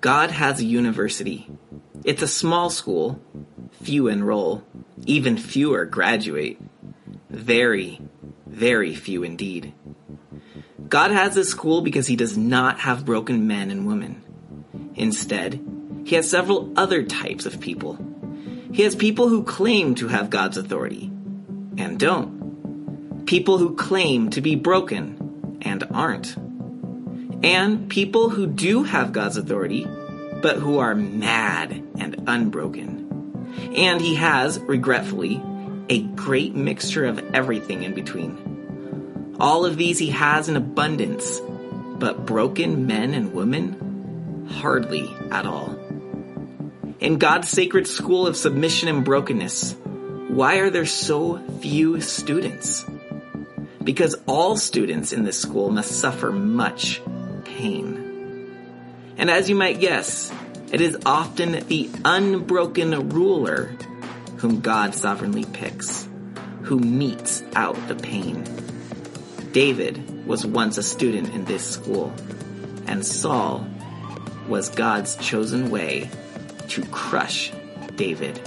God has a university. It's a small school. Few enroll. Even fewer graduate. Very, very few indeed. God has a school because he does not have broken men and women. Instead, he has several other types of people. He has people who claim to have God's authority and don't. People who claim to be broken and aren't. And people who do have God's authority, but who are mad and unbroken. And he has, regretfully, a great mixture of everything in between. All of these he has in abundance, but broken men and women? Hardly at all. In God's sacred school of submission and brokenness, why are there so few students? Because all students in this school must suffer much pain. And as you might guess, it is often the unbroken ruler whom God sovereignly picks, who metes out the pain. David was once a student in this school, and Saul was God's chosen way to crush David.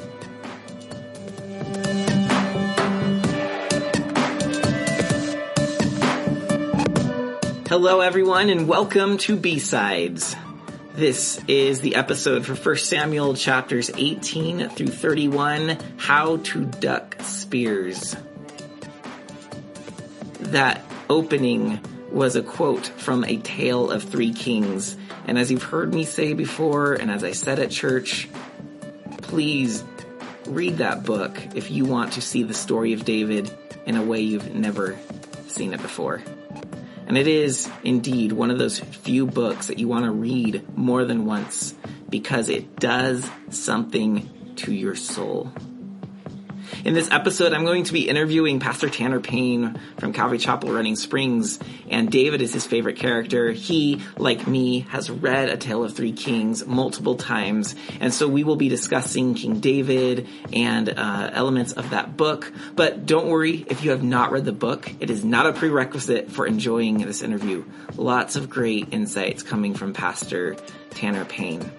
Hello, everyone, and welcome to B-Sides. This is the episode for 1 Samuel chapters 18 through 31, How to Duck Spears. That opening was a quote from A Tale of Three Kings. And as you've heard me say before, and as I said at church, please read that book if you want to see the story of David in a way you've never seen it before. And it is indeed one of those few books that you want to read more than once because it does something to your soul. In this episode, I'm going to be interviewing Pastor Tanner Payne from Calvary Chapel Running Springs, and David is his favorite character. He, like me, has read A Tale of Three Kings multiple times, and so we will be discussing King David and uh, elements of that book. But don't worry if you have not read the book; it is not a prerequisite for enjoying this interview. Lots of great insights coming from Pastor Tanner Payne.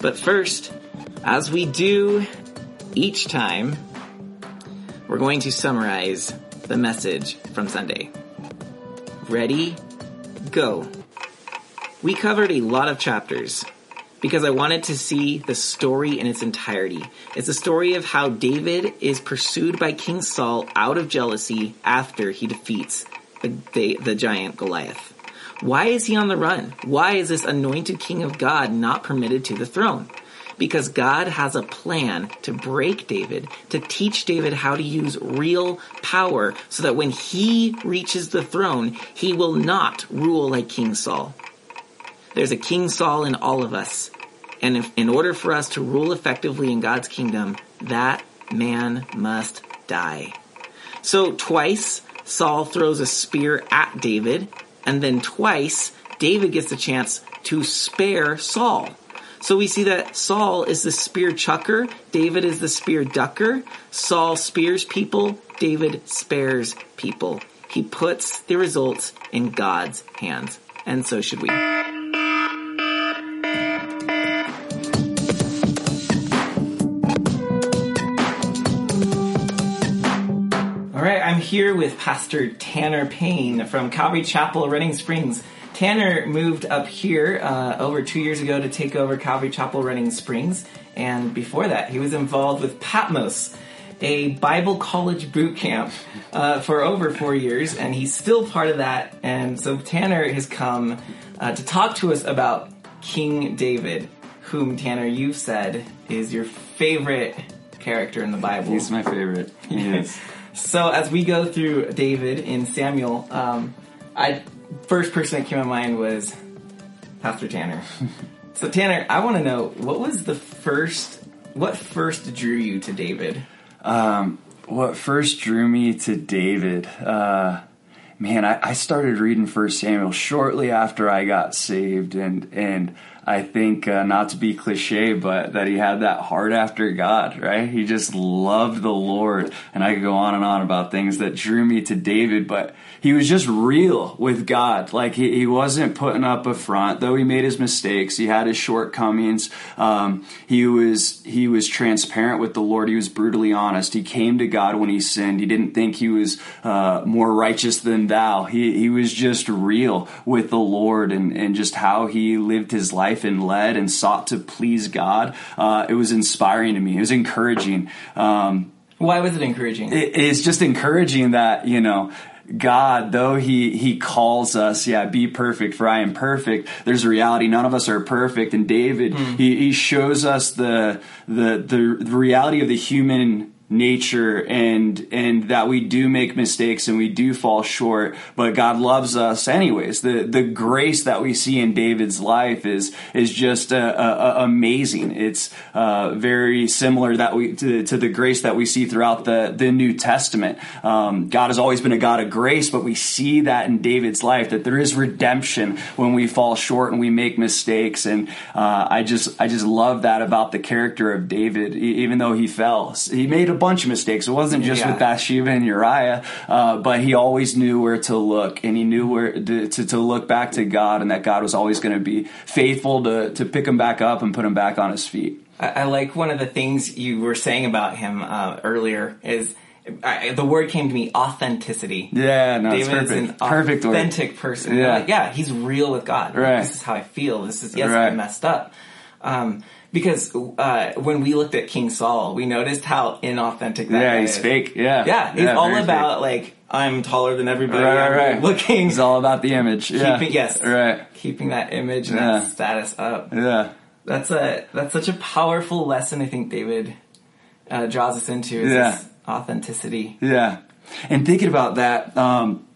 But first, as we do each time, we're going to summarize the message from Sunday. Ready? Go. We covered a lot of chapters because I wanted to see the story in its entirety. It's a story of how David is pursued by King Saul out of jealousy after he defeats the, the, the giant Goliath. Why is he on the run? Why is this anointed king of God not permitted to the throne? Because God has a plan to break David, to teach David how to use real power so that when he reaches the throne, he will not rule like King Saul. There's a King Saul in all of us. And if, in order for us to rule effectively in God's kingdom, that man must die. So twice, Saul throws a spear at David, and then twice, David gets a chance to spare Saul. So we see that Saul is the spear chucker, David is the spear ducker. Saul spears people, David spares people. He puts the results in God's hands. And so should we. All right, I'm here with Pastor Tanner Payne from Calvary Chapel, Running Springs. Tanner moved up here uh, over two years ago to take over Calvary Chapel Running Springs, and before that, he was involved with Patmos, a Bible college boot camp, uh, for over four years, and he's still part of that. And so Tanner has come uh, to talk to us about King David, whom Tanner you've said is your favorite character in the Bible. He's my favorite. He is. so as we go through David in Samuel, um, I first person that came to mind was Pastor Tanner. so Tanner, I want to know what was the first, what first drew you to David? Um, what first drew me to David? Uh, man, I, I, started reading First Samuel shortly after I got saved, and and I think uh, not to be cliche, but that he had that heart after God, right? He just loved the Lord, and I could go on and on about things that drew me to David, but he was just real with God. Like he, he wasn't putting up a front, though he made his mistakes. He had his shortcomings. Um, he was he was transparent with the Lord. He was brutally honest. He came to God when he sinned. He didn't think he was uh, more righteous than thou. He he was just real with the Lord and and just how he lived his life and led and sought to please God. Uh, it was inspiring to me. It was encouraging. Um, Why was it encouraging? it, it's just encouraging that you know God, though he he calls us, yeah, be perfect, for I am perfect. There's a reality; none of us are perfect. And David, he, he shows us the the the reality of the human nature and and that we do make mistakes and we do fall short but God loves us anyways. The the grace that we see in David's life is is just uh, uh, amazing. It's uh, very similar that we to, to, the grace that we see throughout the the New Testament. Um, God has always been a God of grace but we see that in David's life that there is redemption when we fall short and we make mistakes. And uh, I just I just love that about the character of David even though he fell. He made a bunch of mistakes. It wasn't just yeah. with Bathsheba and Uriah, uh, but he always knew where to look, and he knew where to, to, to look back to God, and that God was always going to be faithful to to pick him back up and put him back on his feet. I, I like one of the things you were saying about him uh, earlier is. I, the word came to me authenticity. Yeah, no, David perfect. is an perfect authentic word. person. Yeah. Like, yeah, he's real with God. Right. This is how I feel. This is yes, right. I messed up. Um, because uh, when we looked at King Saul, we noticed how inauthentic that yeah, he's is. fake. Yeah, yeah, he's yeah, all about fake. like I'm taller than everybody. Right, right, right. Looking, it's all about the image. Keeping, yeah. yes, right. Keeping that image and yeah. that status up. Yeah, that's a that's such a powerful lesson. I think David uh, draws us into is yeah. this authenticity. Yeah, and thinking about that. Um,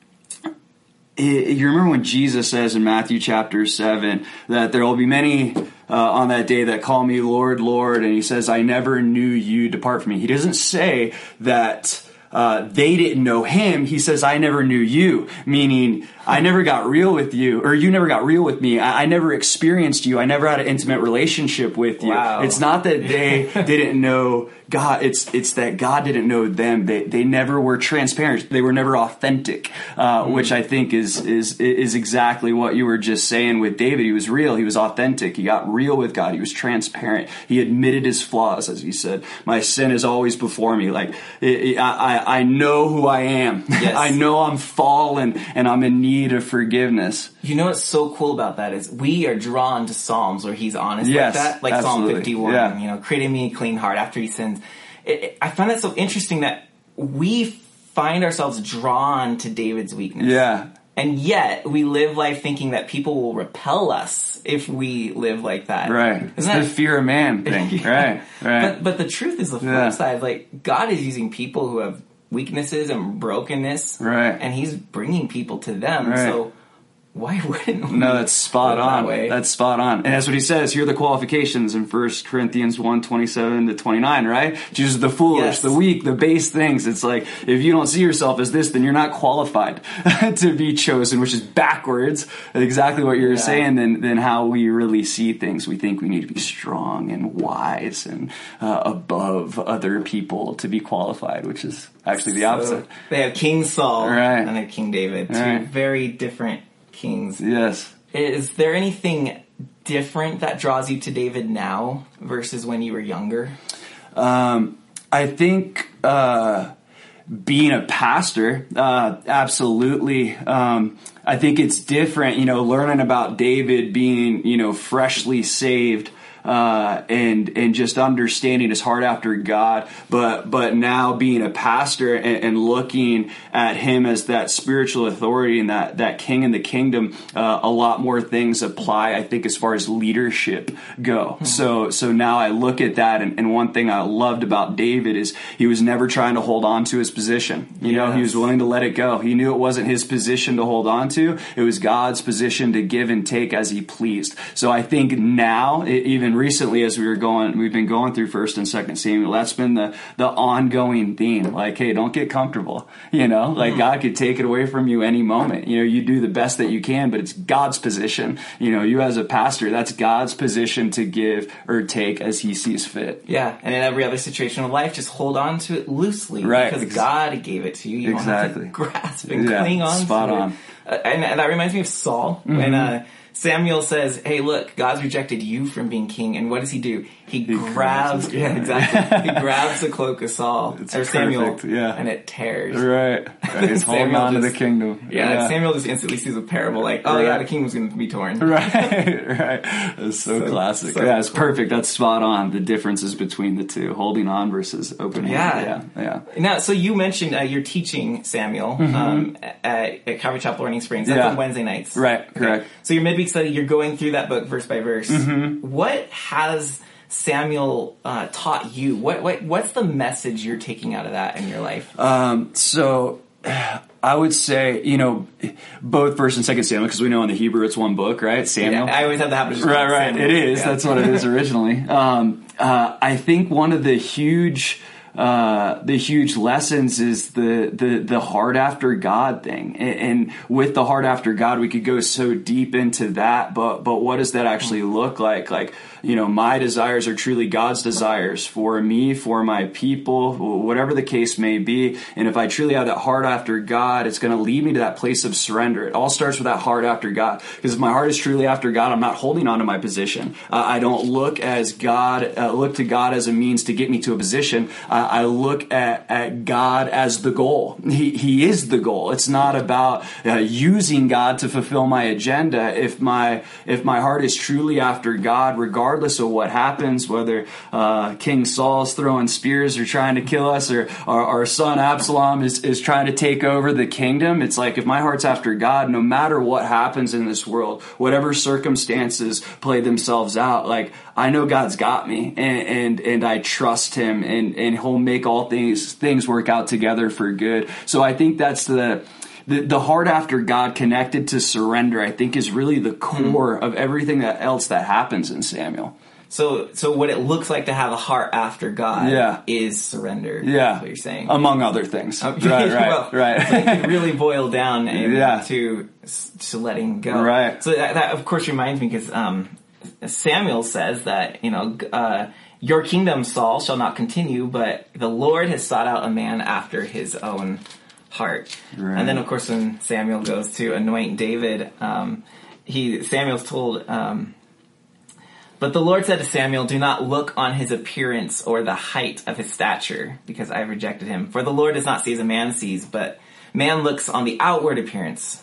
you remember when Jesus says in Matthew chapter 7 that there will be many uh, on that day that call me Lord, Lord, and he says, I never knew you, depart from me. He doesn't say that uh, they didn't know him. He says, I never knew you, meaning I never got real with you, or you never got real with me. I, I never experienced you. I never had an intimate relationship with you. Wow. It's not that they didn't know God. It's it's that God didn't know them. They they never were transparent. They were never authentic, uh, mm. which I think is is is exactly what you were just saying with David. He was real. He was authentic. He got real with God. He was transparent. He admitted his flaws, as he said. My sin is always before me. Like it, I I know who I am. Yes. I know I'm fallen and I'm in need of forgiveness. You know what's so cool about that is we are drawn to Psalms where he's honest yes, like that, like absolutely. Psalm 51. Yeah. You know, creating me a clean heart after he sins. It, it, I find that so interesting that we find ourselves drawn to David's weakness. Yeah. And yet we live life thinking that people will repel us if we live like that. Right. Isn't it's that, the fear of man thing. yeah. Right. Right. But but the truth is the flip Yeah. side. Like God is using people who have weaknesses and brokenness. Right. And He's bringing people to them. Right. So why wouldn't we? No, that's spot live that on. That's spot on. And that's what he says. Here are the qualifications in 1 Corinthians 1, 27 to 29, right? Jesus, the foolish, Yes. the weak, the base things. It's like, if you don't see yourself as this, then you're not qualified to be chosen, which is backwards. Exactly what you're Yeah. saying than, than how we really see things. We think we need to be strong and wise and uh, above other people to be qualified, which is actually the So, opposite. they have King Saul Right. and they have King David. Two Right. very different kings. Yes. Is there anything different that draws you to David now versus when you were younger? Um, I think uh, being a pastor, uh, absolutely. Um, I think it's different, you know, learning about David being, you know, freshly saved. Uh, and and just understanding his heart after God, but but now being a pastor and, and looking at him as that spiritual authority and that that king in the kingdom, uh, a lot more things apply. I think as far as leadership go. So so now I look at that, and, and one thing I loved about David is he was never trying to hold on to his position. You know, he was willing to let it go. He knew it wasn't his position to hold on to; it was God's position to give and take as he pleased. So I think now, even and recently as we were going, we've been going through First and Second Samuel. That's been the the ongoing theme. Like, hey, don't get comfortable. You know, like God could take it away from you any moment. You know, you do the best that you can, but it's God's position. You know, you as a pastor, that's God's position to give or take as He sees fit. Yeah, and in every other situation of life, just hold on to it loosely, Right. Because God gave it to you. You Exactly. don't have to grasp and Yeah, cling on. spot to on. It. Uh, and, and that reminds me of Saul when uh, Samuel says, "Hey, look, God's rejected you from being king." And what does he do? He, grabs, grabs yeah, exactly. he grabs the cloak of Saul It's or Samuel, perfect, yeah. and it tears. Right. He's holding on to the kingdom. Yeah, Samuel just instantly sees a parable, like, "Oh yeah, the king was going to be torn." Right, right. That's so, So- classic. so yeah, it's cool. perfect. That's spot on. The differences between the two, holding on versus opening. Yeah. yeah, yeah. Now, so you mentioned uh, you're teaching Samuel um, at, at Calvary Chapel Running Springs. That's Mm-hmm. Yeah. on Wednesday nights, Right, correct. So your midweek study, you're going through that book verse by verse. Mm-hmm. What has Samuel uh, taught you? What, what what's the message you're taking out of that in your life? Um, so I would say, you know, both First and Second Samuel, because we know in the Hebrew it's one book, right? Samuel. Yeah, I always have the habit of right, right. Samuel. It is. Yeah. That's what it is originally. Um, uh, I think one of the huge. Uh, the huge lessons is the, the, the heart after God thing. And, and with the heart after God, we could go so deep into that, but, but what does that actually look like? Like, you know, my desires are truly God's desires for me, for my people, whatever the case may be. And if I truly have that heart after God, it's going to lead me to that place of surrender. It all starts with that heart after God. Because if my heart is truly after God, I'm not holding on to my position. Uh, I don't look as God, uh, look to God as a means to get me to a position. Uh, I look at, at God as the goal. He, he is the goal. It's not about uh, using God to fulfill my agenda. If my, if my heart is truly after God, regardless of what happens, whether uh, King Saul's throwing spears or trying to kill us, or our, our son Absalom is, is trying to take over the kingdom, it's like if my heart's after God, no matter what happens in this world, whatever circumstances play themselves out, like I know God's got me, and and, and I trust Him, and and He'll make all things things work out together for good. So I think that's the the, the heart after God connected to surrender, I think, is really the core of everything that else that happens in Samuel. So, so what it looks like to have a heart after God Yeah. is surrender. Yeah, what you're saying. among other things. Okay, Right, right, well, right. it really boil down Yeah. to to letting go. Right. So that, that of course reminds me because um, Samuel says that you know uh, your kingdom, Saul, shall not continue, but the Lord has sought out a man after His own heart. Right. And then of course when Samuel goes to anoint David, um, he Samuel's told. Um, but the Lord said to Samuel, Do not look on his appearance or the height of his stature, because I have rejected him. For the Lord does not see as a man sees, but man looks on the outward appearance,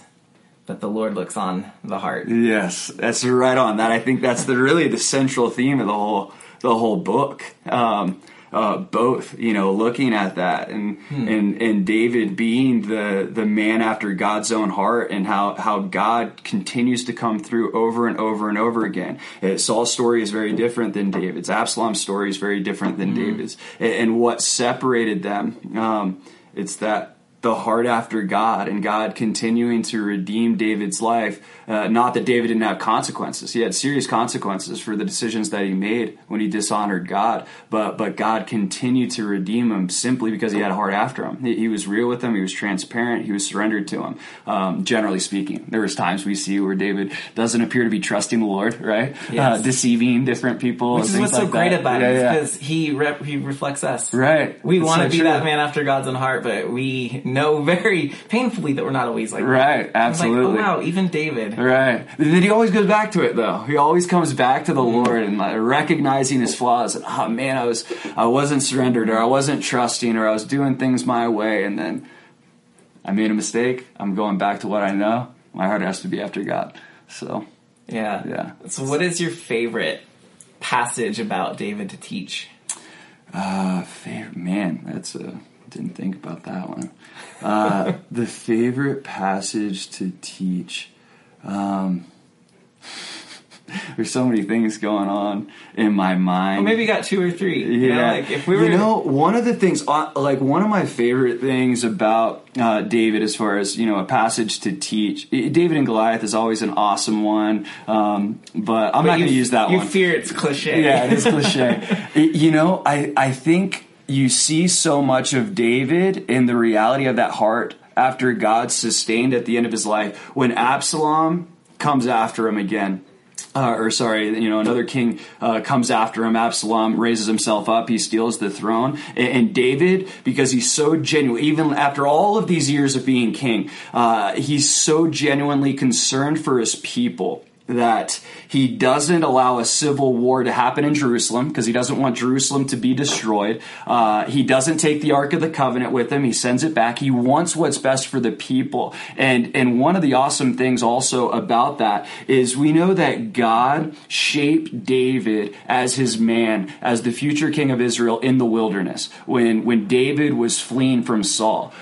but the Lord looks on the heart. Yes, that's right on. That I think that's the really the central theme of the whole the whole book. Um, uh, both, you know, looking at that and and and David being the the man after God's own heart, and how how God continues to come through over and over and over again. Uh, Saul's story is very different than David's. Absalom's story is very different than David's, and, and what separated them, um, it's that the heart after God and God continuing to redeem David's life. Uh, not that David didn't have consequences; he had serious consequences for the decisions that he made when he dishonored God. But but God continued to redeem him simply because he had a heart after him. He, he was real with him. He was transparent. He was surrendered to him. Um, generally speaking, there was times we see where David doesn't appear to be trusting the Lord, right? Yes. Uh, deceiving different people. Which is what's so great that. about Yeah, him, yeah. because he rep- he reflects us. Right. We want to be true. that man after God's own heart, but we know very painfully that we're not always like that. Right, It's like, absolutely. oh wow, even David. Right. Then he always goes back to it though. He always comes back to the Lord and like, recognizing his flaws. And, oh man, I was, I wasn't surrendered or I wasn't trusting or I was doing things my way. And then I made a mistake. I'm going back to what I know. My heart has to be after God. So Yeah. Yeah. So, what is your favorite passage about David to teach? Uh, favorite man, that's a didn't think about that one. Uh, the favorite passage to teach. Um, there's so many things going on in my mind. Well, maybe you got two or three. You yeah, know, like if we were, you know, one of the things, uh, like one of my favorite things about uh, David, as far as you know, a passage to teach. David and Goliath is always an awesome one, um, but I'm but not going to use that You one. fear it's cliche. Yeah, it is cliche. You know, I, I think you see so much of David in the reality of that heart after God sustained at the end of his life when Absalom comes after him again. Uh, or sorry, you know, another king uh, comes after him. Absalom raises himself up. He steals the throne. And, and David, because he's so genuine, even after all of these years of being king, uh, he's so genuinely concerned for his people that he doesn't allow a civil war to happen in Jerusalem because he doesn't want Jerusalem to be destroyed. Uh, he doesn't take the Ark of the Covenant with him. He sends it back. He wants what's best for the people. And and one of the awesome things also about that is we know that God shaped David as his man, as the future king of Israel in the wilderness when when David was fleeing from Saul.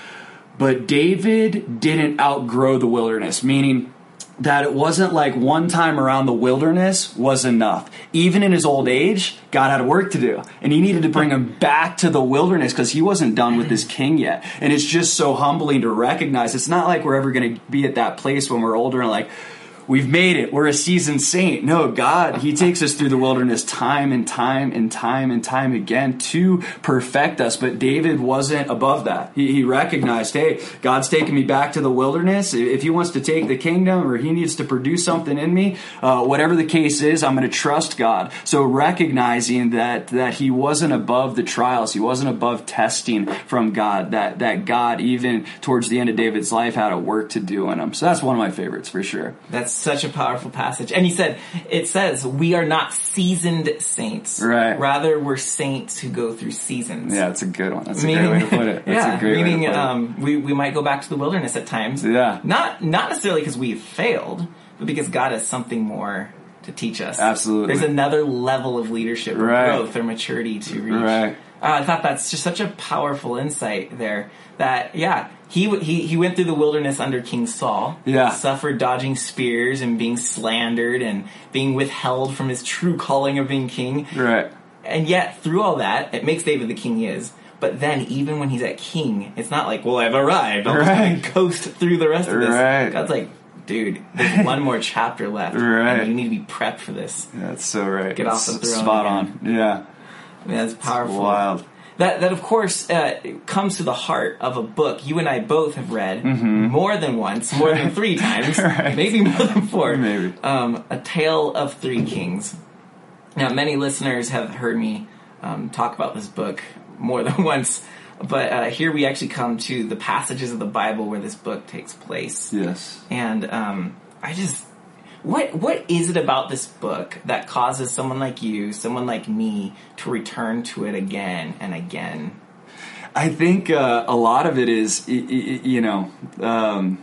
But David didn't outgrow the wilderness, meaning that it wasn't like one time around the wilderness was enough. Even in his old age, God had work to do. And he needed to bring him back to the wilderness because he wasn't done with his king yet. And it's just so humbling to recognize it's not like we're ever going to be at that place when we're older and like, We've made it. We're a seasoned saint. No, God, He takes us through the wilderness time and time and time and time again to perfect us. But David wasn't above that. He, he recognized, hey, God's taking me back to the wilderness. If He wants to take the kingdom or He needs to produce something in me, uh, whatever the case is, I'm going to trust God. So recognizing that that He wasn't above the trials, He wasn't above testing from God. That that God, even towards the end of David's life, had a work to do in him. So that's one of my favorites for sure. That's such a powerful passage. And he said, it says, we are not seasoned saints. Right. Rather, we're saints who go through seasons. Yeah, that's a good one. That's a great way to put it. That's yeah, a great meaning way to put it. um, we, we might go back to the wilderness at times. Yeah. Not, not necessarily because we've failed, but because God has something more to teach us. Absolutely. There's another level of leadership Right. growth or maturity to reach. Right. Uh, I thought that's just such a powerful insight there. That yeah, he he he went through the wilderness under King Saul. Yeah. suffered dodging spears and being slandered and being withheld from his true calling of being king. Right. And yet, through all that, it makes David the king he is. But then, even when he's at king, it's not like, well, I've arrived. I'll just Right. kinda coast through the rest of this. Right. God's like, dude, there's one more chapter left. Right. And you need to be prepped for this. That's so right. Get off the throne, Spot man. on. Yeah. I mean, that's powerful. Wild. That, that of course, uh, comes to the heart of a book you and I both have read more than once, more than three times, Mm-hmm. Right. maybe more than four. Maybe. Um, A Tale of Three Kings. Now, many listeners have heard me um, talk about this book more than once, but uh, here we actually come to the passages of the Bible where this book takes place. Yes. And um, I just, what what is it about this book that causes someone like you, someone like me, to return to it again and again? I think uh, a lot of it is, you know, um,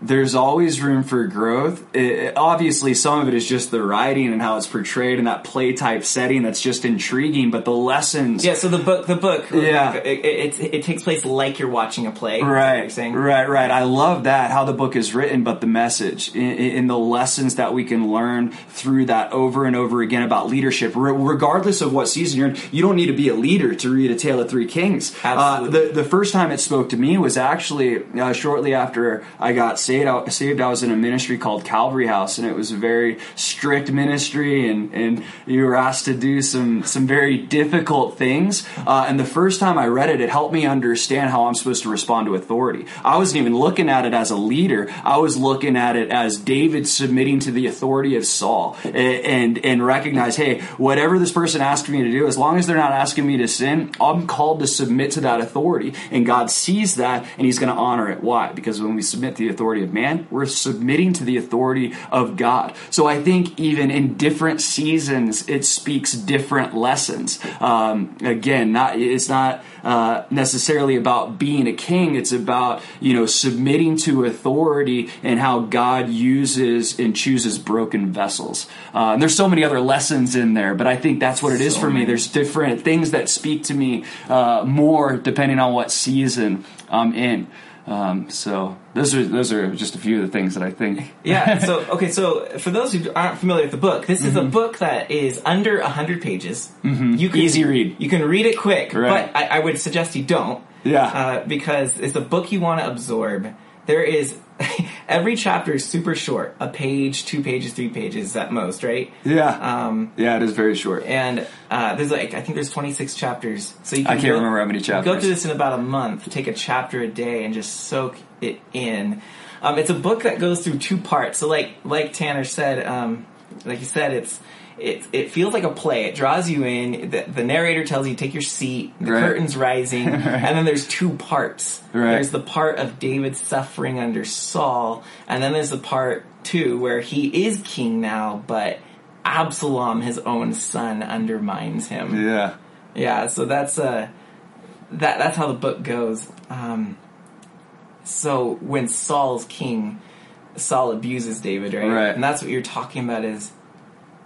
there's always room for growth. It, obviously, some of it is just the writing and how it's portrayed in that play type setting that's just intriguing. But the lessons, Yeah. So the book, the book, Yeah. it, it, it, takes place like you're watching a play. is that what Right, saying? right, right. I love that how the book is written, but the message in, in the lessons that we can learn through that over and over again about leadership, Re- regardless of what season you're in. You don't need to be a leader to read A Tale of Three Kings. Absolutely. Uh, the the first time it spoke to me was actually uh, shortly after I got saved. I, saved. I was in a ministry called Calvary House, and it was a very strict ministry, and and you were asked to do some some very difficult things. Uh, and the first time I read it, it helped me understand how I'm supposed to respond to authority. I wasn't even looking at it as a leader. I was looking at it as David submitting to the authority of Saul, and and, and recognize, hey, whatever this person asked me to do, as long as they're not asking me to sin, I'm called to submit to that authority. And God sees that, and He's going to honor it. Why? Because when we submit to the authority of man, we're submitting to the authority of God. So I think even in different seasons, it speaks different lessons. Um, again, not it's not uh, necessarily about being a king. It's about you know submitting to authority and how God uses and chooses broken vessels. Uh, and there's so many other lessons in there, but I think that's what it is So for me. There's different things that speak to me uh, more depending on what season I'm in. Um, so those are those are just a few of the things that I think. yeah. So okay. So for those who aren't familiar with the book, this is a book that is under hundred pages. Mm-hmm. You can, Easy read. You can read it quick, Right. but I, I would suggest you don't. Yeah. Uh, because it's a book you want to absorb. There is every chapter is super short, a page, two pages, three pages at most, right? Yeah. Um, yeah, it is very short. and uh, there's like I think there's 26 chapters, so you can I can't go- remember how many Go through this in about a month. Take a chapter a day and just soak it in. Um, it's a book that goes through two parts. So like like Tanner said, um, like you said, it's it it feels like a play. It draws you in. The, the narrator tells you take your seat. The Right. curtain's rising, and then there's two parts. Right. There's the part of David suffering under Saul, and then there's the part two where he is king now, but Absalom, his own son, undermines him. Yeah. Yeah, so that's uh that that's how the book goes. Um so when Saul's king, Saul abuses David, right? Right. And that's what you're talking about is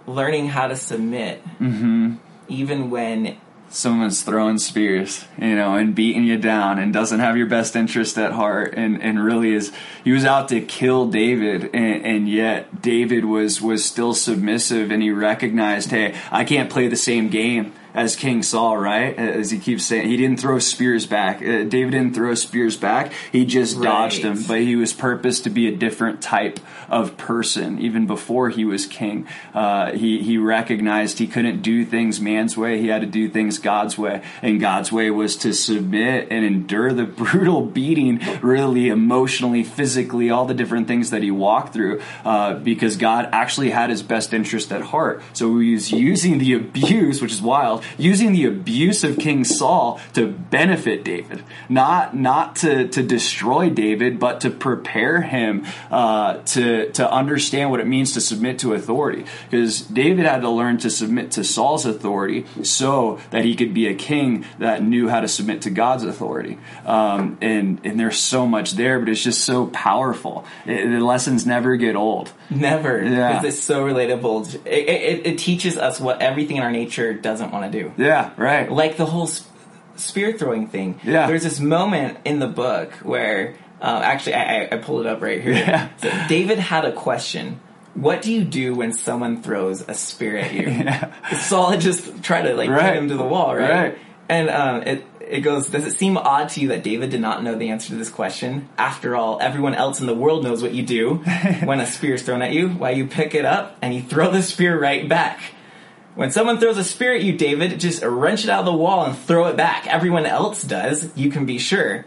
learning how to submit Mm-hmm. even when Someone's throwing spears, you know, and beating you down and doesn't have your best interest at heart and, and really is he was out to kill David and, and yet David was was still submissive and he recognized, hey, I can't play the same game as King Saul, right? As he keeps saying, he didn't throw spears back. Uh, David didn't throw spears back. He just dodged them, but he was purposed to be a different type of person even before he was king. Uh, he he recognized he couldn't do things man's way. He had to do things God's way, and God's way was to submit and endure the brutal beating, really emotionally, physically, all the different things that he walked through, uh, because God actually had his best interest at heart. So he was using the abuse, which is wild, using the abuse of King Saul to benefit David, not not to to destroy David, but to prepare him uh, to to understand what it means to submit to authority. Because David had to learn to submit to Saul's authority so that he could be a king that knew how to submit to God's authority. Um, and and there's so much there, but it's just so powerful. It, the lessons never get old. never Yeah. it's so relatable. It, it, it teaches us what everything in our nature doesn't want to do. Yeah, right. like the whole sp- spear throwing thing. Yeah. There's this moment in the book where, uh, actually, I, I, I pulled it up right here. Yeah. So David had a question. What do you do when someone throws a spear at you? Saul had just tried to like Right. pin him to the wall, right? Right. And um, it it goes. Does it seem odd to you that David did not know the answer to this question? After all, everyone else in the world knows what you do when a spear is thrown at you. Why you pick it up and you throw the spear right back. When someone throws a spear at you, David, just wrench it out of the wall and throw it back. Everyone else does, you can be sure.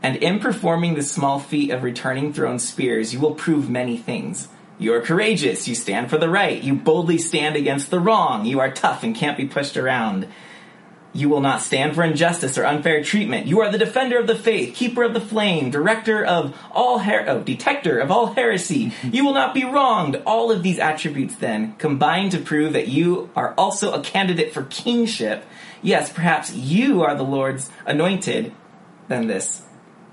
And in performing the small feat of returning thrown spears, you will prove many things. You are courageous, you stand for the right, you boldly stand against the wrong, you are tough and can't be pushed around. You will not stand for injustice or unfair treatment. You are the defender of the faith, keeper of the flame, director of all her- oh, detector of all heresy. You will not be wronged. All of these attributes then combine to prove that you are also a candidate for kingship. Yes, perhaps you are the Lord's anointed. Then this,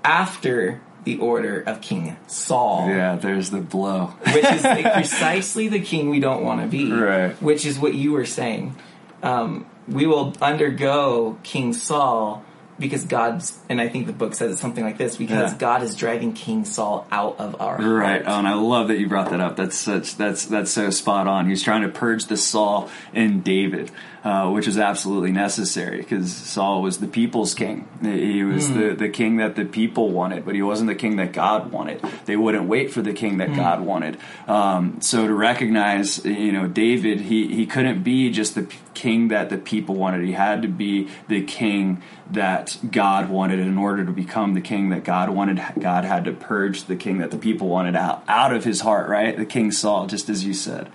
after the order of King Saul Yeah, there's the blow. which is like precisely the king we don't want to be. Right. Which is what you were saying. Um, we will undergo King Saul because God's, and I think the book says it something like this, because Yeah. God is driving King Saul out of our Right. heart. Oh, and I love that you brought that up. That's such that's that's so spot on. He's trying to purge the Saul in David, uh, which is absolutely necessary because Saul was the people's king. He was the the king that the people wanted, but he wasn't the king that God wanted. They wouldn't wait for the king that God wanted. Um, so to recognize, you know, David, he he couldn't be just the p- king that the people wanted. He had to be the king that God wanted. In order to become the king that God wanted, God had to purge the king that the people wanted out out of his heart. Right, the King Saul, just as you said.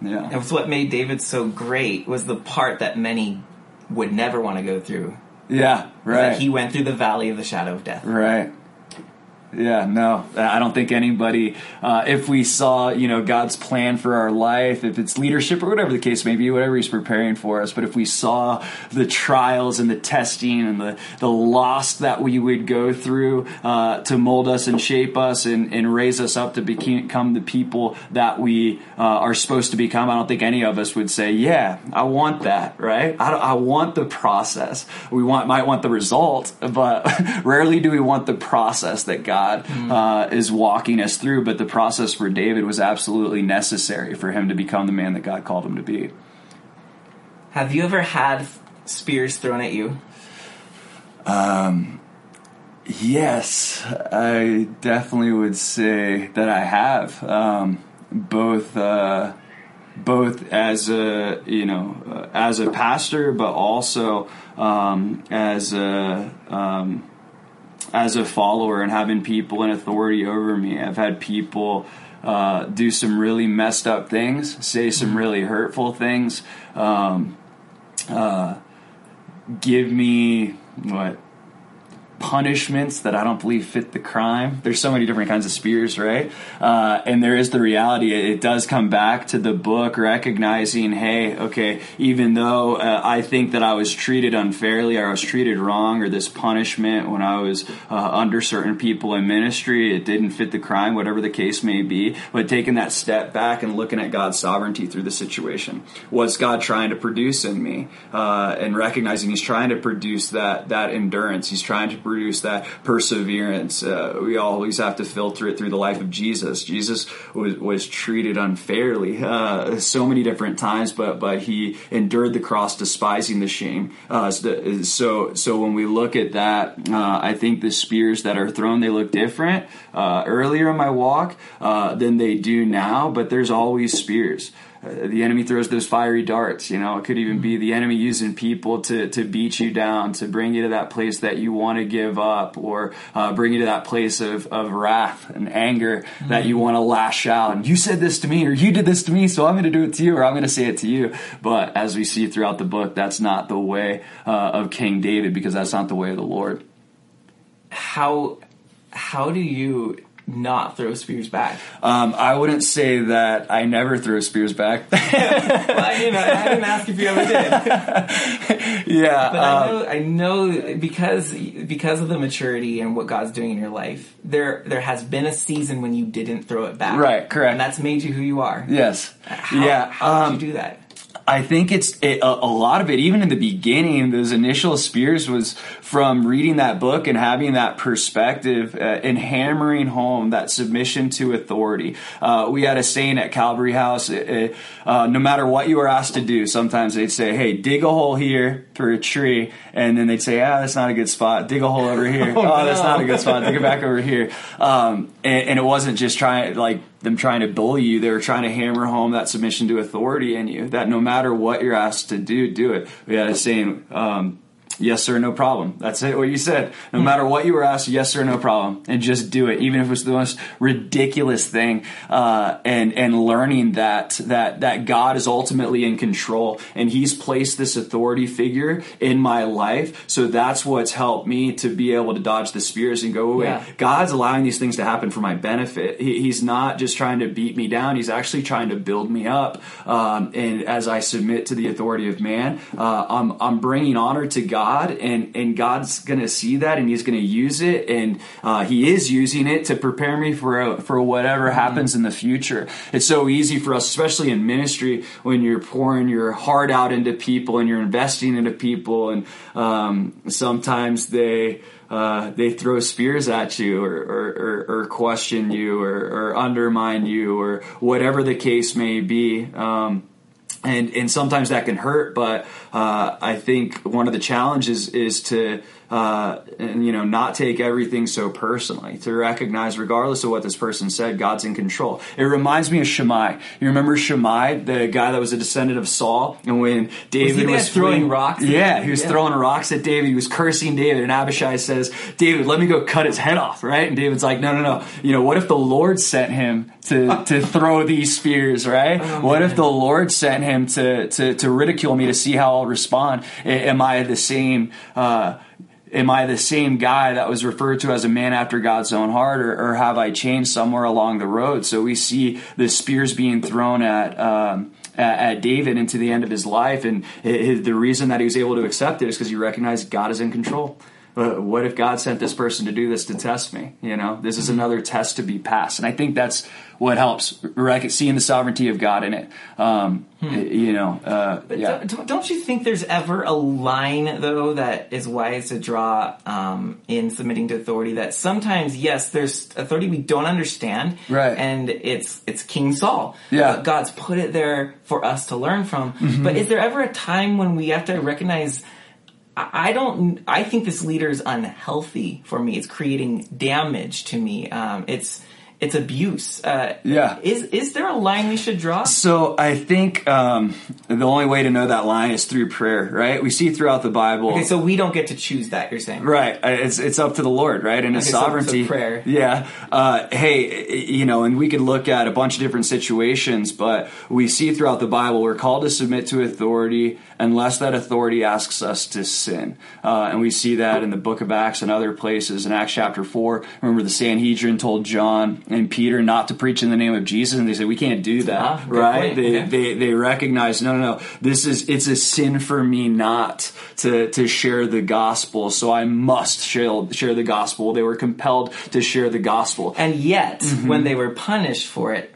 Yeah, It was what made David so great was the part that many would never want to go through. yeah, right. That he went through the valley of the shadow of death. Right. Yeah, no, I don't think anybody, uh, if we saw, you know, God's plan for our life, if it's leadership or whatever the case may be, whatever He's preparing for us, but if we saw the trials and the testing and the, the loss that we would go through uh, to mold us and shape us and, and raise us up to become the people that we uh, are supposed to become, I don't think any of us would say, yeah, I want that, right? I, I want the process. We want might want the result, but rarely do we want the process that God God uh, is walking us through. But the process for David was absolutely necessary for him to become the man that God called him to be. Have you ever had spears thrown at you? Um, Yes, I definitely would say that I have um, both uh, both as a you know uh, as a pastor, but also um, as a um, as a follower and having people in authority over me. I've had people. Uh, do some really messed up things, say some really hurtful things, um, uh, give me what punishments that I don't believe fit the crime. There's so many different kinds of spears, right? Uh, and there is the reality. It, does come back to the book recognizing, hey, okay, even though uh, I think that I was treated unfairly or I was treated wrong or this punishment when I was uh, under certain people in ministry, it didn't fit the crime, whatever the case may be. But taking that step back and looking at God's sovereignty through the situation. What's God trying to produce in me? Uh, and recognizing He's trying to produce that, that endurance. He's trying to produce that perseverance. Uh, we always have to filter it through the life of Jesus. Jesus was, was treated unfairly uh, so many different times, but but he endured the cross, despising the shame. Uh, so so when we look at that, uh, I think the spears that are thrown they look different uh, earlier in my walk uh, than they do now, but there's always spears. Uh, the enemy throws those fiery darts. You know, it could even be the enemy using people to, to beat you down, to bring you to that place that you want to give up, or uh, bring you to that place of, of wrath and anger mm-hmm. that you want to lash out. And you said this to me, or you did this to me, so I'm going to do it to you, or I'm going to say it to you. But as we see throughout the book, that's not the way uh, of King David, because that's not the way of the Lord. How how do you not throw spears back? Um, I wouldn't say that I never throw spears back. well, you know, I didn't ask if you ever did. yeah, but um, I know, I know because because of the maturity and what God's doing in your life, there there has been a season when you didn't throw it back. Right, correct, and that's made you who you are. Yes. How, yeah. How um, did you do that? I think it's it, a, a, lot of it, even in the beginning, those initial spears was from reading that book and having that perspective uh, and hammering home that submission to authority. Uh, we had a saying at Calvary House: uh, uh no matter what you were asked to do, sometimes they'd say, "Hey, dig a hole here for a tree," and then they'd say, "Ah, that's not a good spot. Dig a hole over here. oh, oh no. that's not a good spot. Dig it back over here." Um, and, and it wasn't just trying like them trying to bully you. They were trying to hammer home that submission to authority in you. That no matter what you're asked to do, do it. We had a saying, um, yes sir, no problem. That's it. What you said. No matter what you were asked, yes sir, no problem, and just do it, even if it was the most ridiculous thing. Uh, and and learning that that that God is ultimately in control, and He's placed this authority figure in my life. So that's what's helped me to be able to dodge the spears and go away. Yeah. God's allowing these things to happen for my benefit. He, he's not just trying to beat me down. He's actually trying to build me up. Um, and as I submit to the authority of man, uh, I'm I'm bringing honor to God God, and and God's going to see that, and He's going to use it, and uh, He is using it to prepare me for for whatever mm-hmm. happens in the future. It's so easy for us, especially in ministry, when you're pouring your heart out into people and you're investing into people, and um, sometimes they. Uh, they throw spears at you or, or, or, or question you or, or, undermine you or whatever the case may be. Um, and and sometimes that can hurt. But uh, I think one of the challenges is to uh, and you know not take everything so personally to recognize regardless of what this person said god's in control. It reminds me of Shimei you remember Shimei the guy that was a descendant of Saul? And when David was, was throwing fleeing, rocks? Yeah he was yeah. throwing rocks at David. He was cursing David. And Abishai says David let me go cut his head off right? And David's like no no no. You know what if the Lord sent him to to throw these spears right? Oh, what if the Lord sent him to, to to ridicule me to see how I'll respond? Am I the same uh, am I the same guy that was referred to as a man after God's own heart, or, or have I changed somewhere along the road? So we see the spears being thrown at. Um, at David into the end of his life, and the reason that he was able to accept it is because he recognized God is in control. But what if God sent this person to do this to test me? You know, this is Mm-hmm. another test to be passed. And I think that's what helps, rec- seeing the sovereignty of God in it. Um, You know, uh, But yeah. don't, don't you think there's ever a line, though, that is wise to draw um, in submitting to authority? That sometimes, yes, there's authority we don't understand, Right. And it's it's King Saul. Yeah. Mm-hmm. God's put it there for us to learn from. But is there ever a time when we have to recognize? I don't. I think this leader is unhealthy for me. It's creating damage to me. Um, it's it's abuse. Uh, Yeah. Is is there a line we should draw? So I think um, the only way to know that line is through prayer, right? We see throughout the Bible. Okay, so we don't get to choose that. You're saying, Right, it's it's up to the Lord, right, and His Okay, so- so sovereignty. prayer. Yeah. Uh, hey, you know, and we could look at a bunch of different situations, but we see throughout the Bible we're called to submit to authority unless that authority asks us to sin, uh, and we see that in the Book of Acts and other places. In Acts chapter four, remember the Sanhedrin told John and Peter not to preach in the name of Jesus, and they said we can't do that, Ah, good right? They, Okay. they they recognize no no no. This is it's a sin for me not to to share the gospel. So i must share share the gospel. They were compelled to share the gospel. And yet, when they were punished for it,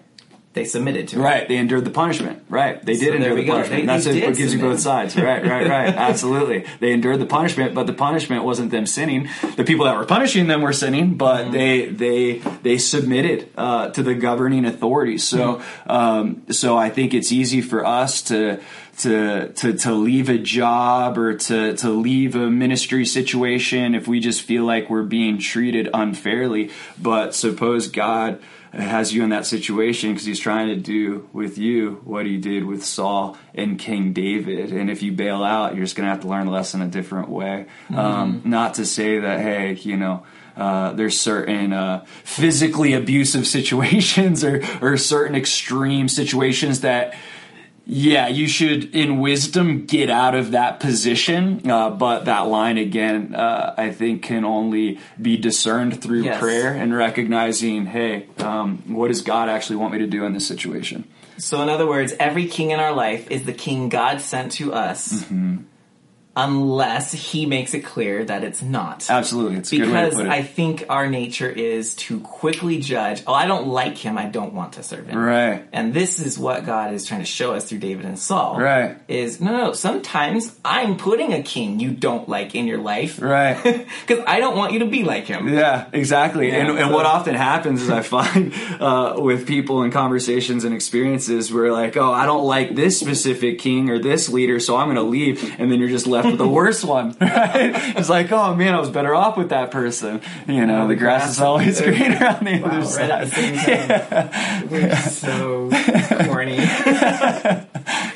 they submitted to it. Right, they endured the punishment. Right, they did So endure the go. punishment. They- That's they it. What gives you both sides. Right, right, right. Absolutely, they endured the punishment, but the punishment wasn't them sinning. The people that were punishing them were sinning, but Mm-hmm. they they they submitted uh, to the governing authorities. So Mm-hmm. um, so I think it's easy for us to. To, to, to leave a job or to, to leave a ministry situation if we just feel like we're being treated unfairly. But suppose God has you in that situation because he's trying to do with you what he did with Saul and King David. And if you bail out, you're just going to have to learn the lesson a different way. Um, not to say that, hey, you know, uh, there's certain uh, physically abusive situations or, or certain extreme situations that yeah, you should, in wisdom, get out of that position. Uh, but that line again, uh, I think, can only be discerned through Yes. prayer and recognizing, hey, um, what does God actually want me to do in this situation? So, in other words, every king in our life is the king God sent to us, Mm-hmm. Unless he makes it clear that it's not. Absolutely, it's a good way to Because. I think our nature is to quickly judge. Oh, I don't like him. I don't want to serve him. right, And this is what God is trying to show us through David and Saul. Right. Is no, no. Sometimes I'm putting a king you don't like in your life. right. Because I don't want you to be like him. Yeah, exactly. Yeah, and, and what often happens is I find uh, with people and conversations and experiences where like, oh, I don't like this specific king or this leader, so I'm going to leave, and then you're just left with the worst one. Right? It's like, oh man, I was better off with that person. You know, the grass is always greener on the other right side. at the same time. We're so corny.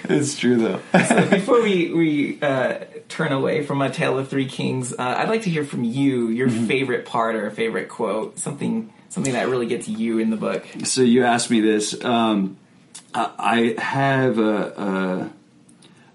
It's true though. So before we we uh, turn away from a tale of three kings, uh, I'd like to hear from you your Mm-hmm. favorite part or favorite quote, something something that really gets you in the book. so you asked me this. Um, I, I have a,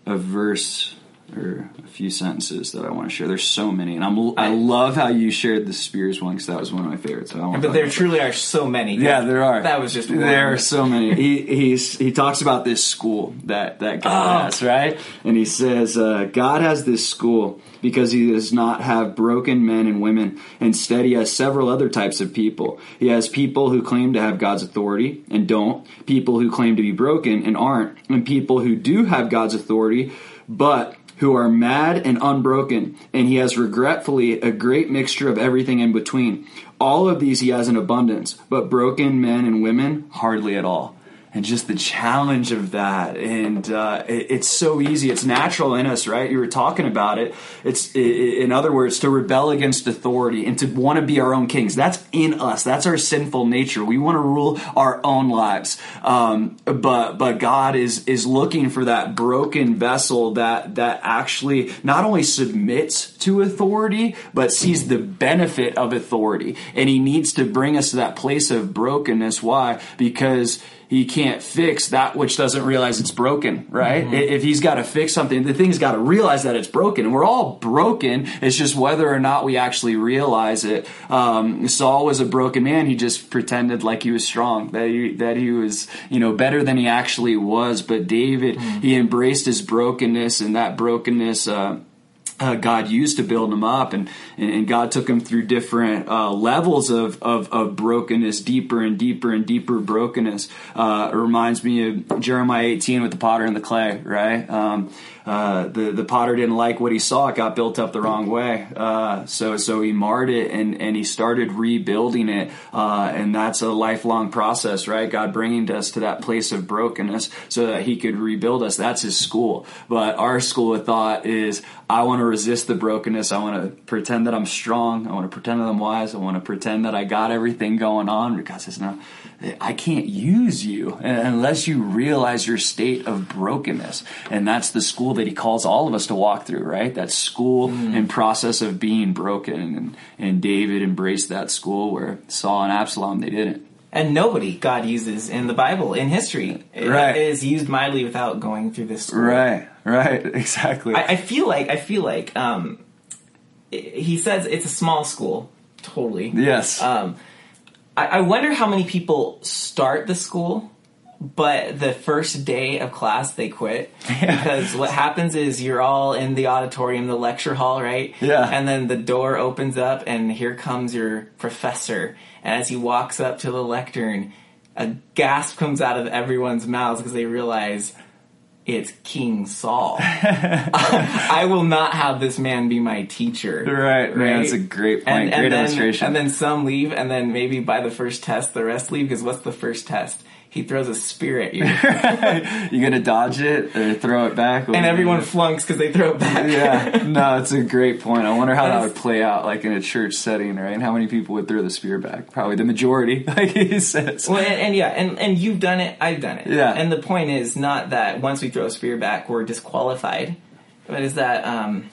a a verse or a few sentences that I want to share. There's so many, and I'm I love how you shared the spears one because that was one of my favorites. But there truly are so many. Yeah, there are. That was just one. there are so many. he he's he talks about this school that that God Oh. has, right? And he says uh, God has this school because he does not have broken men and women. Instead, he has several other types of people. He has people who claim to have God's authority and don't, people who claim to be broken and aren't, and people who do have God's authority but who are mad and unbroken, and he has regretfully a great mixture of everything in between. All of these he has in abundance, but broken men and women hardly at all. And just the challenge of that, and uh, it, it's so easy. It's natural in us, right? You were talking about it. It's, i i in other words, to rebel against authority and to want to be our own kings. That's in us. That's our sinful nature. We want to rule our own lives. Um, but but God is is looking for that broken vessel that that actually not only submits to authority but sees the benefit of authority, and He needs to bring us to that place of brokenness. Why? Because he can't fix that which doesn't realize it's broken, right? Mm-hmm. If he's got to fix something, the thing's got to realize that it's broken. And we're all broken. It's just whether or not we actually realize it. Um, Saul was a broken man. He just pretended like he was strong, that he, that he was, you know, better than he actually was. But David, Mm-hmm. he embraced his brokenness and that brokenness, uh, uh, God used to build him up, and, and God took him through different uh, levels of, of, of, brokenness, deeper and deeper and deeper brokenness. Uh, it reminds me of Jeremiah 18 with the potter and the clay, right? Um, uh, the the potter didn't like what he saw; it got built up the wrong way. Uh, so so he marred it and and he started rebuilding it, uh, and that's a lifelong process, right? God bringing us to that place of brokenness so that He could rebuild us. That's His school. But our school of thought is, I want to resist the brokenness. I want to pretend that I'm strong. I want to pretend that I'm wise. I want to pretend that I got everything going on. God says, no, I can't use you unless you realize your state of brokenness. And that's the school that he calls all of us to walk through, right? That school mm. and process of being broken. And, and David embraced that school where Saul and Absalom, they didn't. And nobody God uses in the Bible, in history, right. is used mightily without going through this school. Right, right, exactly. I, I feel like, I feel like, um, he says it's a small school, totally. Yes. Um, I, I wonder how many people start the school but the first day of class they quit yeah. because what happens is you're all in the auditorium the lecture hall right yeah and then the door opens up and here comes your professor and as he walks up to the lectern a gasp comes out of everyone's mouths because they realize it's King Saul. I will not have this man be my teacher. Right, right? man, that's a great point. And, great and then, illustration. And then some leave, and then maybe by the first test, the rest leave because what's the first test? He throws a spear at you. you gonna dodge it or throw it back? And everyone flunks because they throw it back. yeah, no, it's a great point. I wonder how that would play out, like in a church setting, right? And how many people would throw the spear back? Probably the majority, like he says. Well, and, and yeah, and and you've done it, I've done it. Yeah. And the point is not that once we throw a spear back, we're disqualified, but is that um,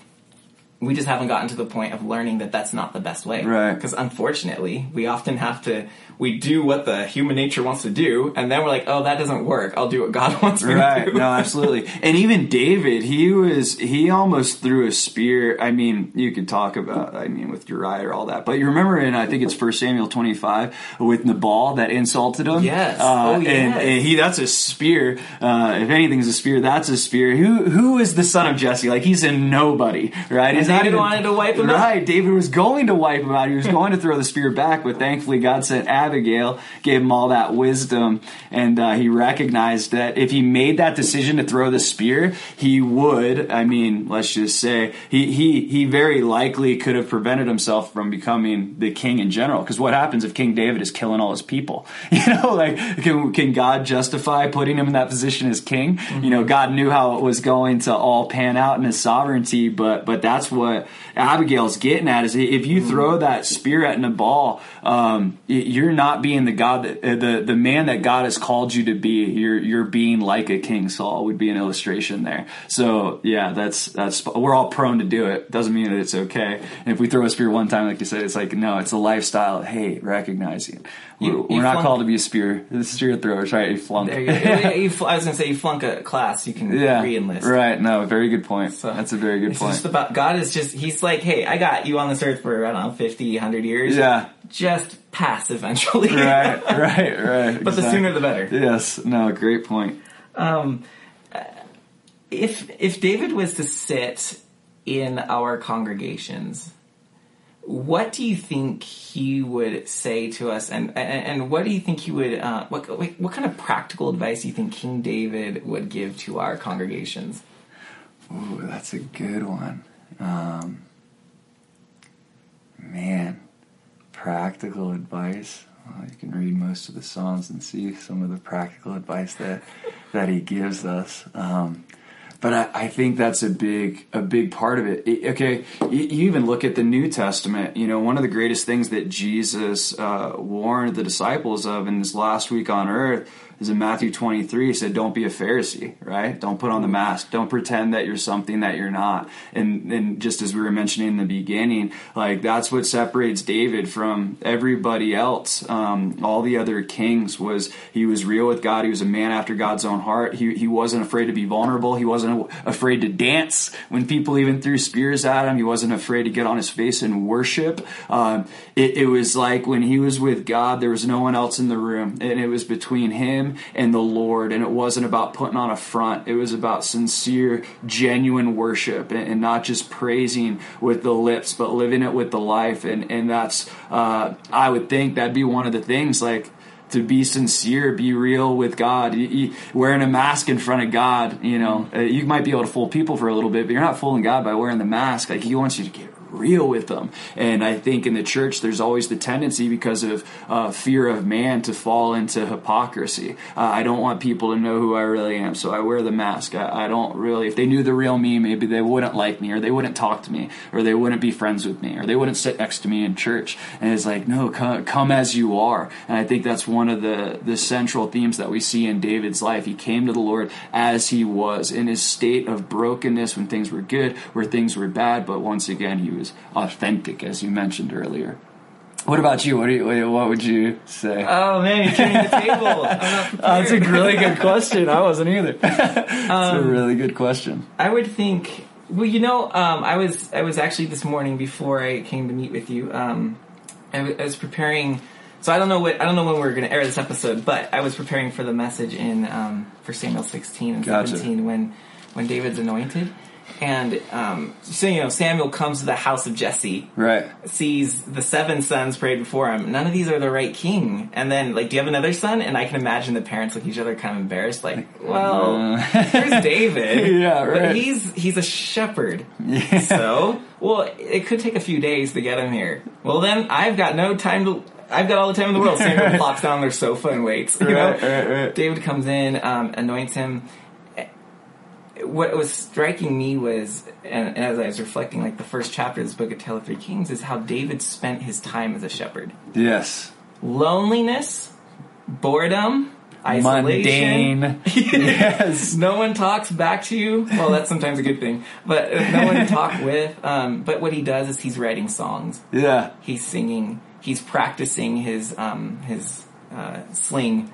we just haven't gotten to the point of learning that that's not the best way. Right. Because unfortunately, we often have to, we do what the human nature wants to do, and then we're like, oh, that doesn't work. I'll do what God wants me right. to do. no, absolutely. And even David, he was, he almost threw a spear. I mean, you could talk about, I mean, with Uriah or all that, but you remember in, I think it's 1 Samuel 25 with Nabal that insulted him? Yes. Uh, oh, yes. And, and, he, that's a spear. Uh, if anything's a spear, that's a spear. Who, who is the son of Jesse? Like, he's a nobody, right? He's David even, wanted to wipe him right, out. Right, David was going to wipe him out. He was going to throw the spear back, but thankfully God sent Abigail, gave him all that wisdom, and uh, he recognized that if he made that decision to throw the spear, he would. I mean, let's just say he he he very likely could have prevented himself from becoming the king in general. Because what happens if King David is killing all his people? You know, like can can God justify putting him in that position as king? Mm-hmm. You know, God knew how it was going to all pan out in His sovereignty, but but that's what Abigail's getting at is if you throw that spear at Nabal, um, you're not being the God that uh, the the man that God has called you to be. You're you're being like a King Saul would be an illustration there. So yeah, that's that's we're all prone to do it. Doesn't mean that it's okay. And if we throw a spear one time, like you said, it's like no, it's a lifestyle. Hey, recognizing you, we're, not called to be a spear. The spear throwers, right? You flunk. There you go. you, I was gonna say you flunk a class, you can yeah, re-enlist. Right. No, very good point. So That's a very good it's point. Just about God is just He's like, hey, I got you on this earth for I don't know 50, 100 years. Yeah. Just pass eventually. right. Right. Right. but exactly. the sooner the better. Yes. No. Great point. Um, if if David was to sit in our congregations what do you think he would say to us, and and, and what do you think he would uh, what what kind of practical advice do you think King David would give to our congregations? Ooh, that's a good one. Um, man, practical advice. Well, you can read most of the Psalms and see some of the practical advice that that he gives us. Um, but I, I, think that's a big a big part of it. it okay, you, you, even look at the New Testament. You know, one of the greatest things that Jesus uh, warned the disciples of in his last week on earth is in Matthew 23. He said, Don't be a Pharisee, right? Don't put on the mask. Don't pretend that you're something that you're not. And, and just as we were mentioning in the beginning, like that's what separates David from everybody else. Um, all the other kings was he was real with God. He was a man after God's own heart. He, he wasn't afraid to be vulnerable. He wasn't afraid to dance when people even threw spears at him. He wasn't afraid to get on his face and worship. Um, it, it was like when he was with God, there was no one else in the room. And it was between him and the Lord, and it wasn't about putting on a front. It was about sincere, genuine worship, and, and not just praising with the lips, but living it with the life. And and that's uh, I would think that'd be one of the things like to be sincere, be real with God. Wearing a mask in front of God, you know, uh, you might be able to fool people for a little bit, but you're not fooling God by wearing the mask. Like He wants you to get real with them. And I think in the church, there's always the tendency because of uh, fear of man to fall into hypocrisy. Uh, I don't want people to know who I really am, so I wear the mask. I, I, don't really, if they knew the real me, maybe they wouldn't like me, or they wouldn't talk to me, or they wouldn't be friends with me, or they wouldn't sit next to me in church. And it's like, no, come, come as you are. And I think that's one of the, the central themes that we see in David's life. He came to the Lord as he was in his state of brokenness when things were good, where things were bad, but once again, he was authentic, as you mentioned earlier. What about you? What, do you, what would you say? Oh man, you're turning the table. uh, that's a really good question. I wasn't either. It's um, a really good question. I would think. Well, you know, um, I was I was actually this morning before I came to meet with you. Um, I, w- I was preparing. So I don't know what I don't know when we're going to air this episode, but I was preparing for the message in um, for Samuel 16 and gotcha. 17 when when David's anointed, and um, so you know Samuel comes to the house of Jesse, right? Sees the seven sons prayed before him. None of these are the right king. And then like, do you have another son? And I can imagine the parents look each other kind of embarrassed, like, well, here's David. yeah, right. But he's he's a shepherd. Yeah. So well, it could take a few days to get him here. Well, then I've got no time to. I've got all the time in the world. Samuel plops down on their sofa and waits. You know? right, right. David comes in, um, anoints him what was striking me was, and, and, as I was reflecting, like the first chapter of this book of Tale of Three Kings, is how David spent his time as a shepherd. Yes. Loneliness, boredom, isolation. Mundane. yes. No one talks back to you. Well, that's sometimes a good thing, but no one to talk with. Um, but what he does is he's writing songs. Yeah. He's singing. He's practicing his um, his uh, sling.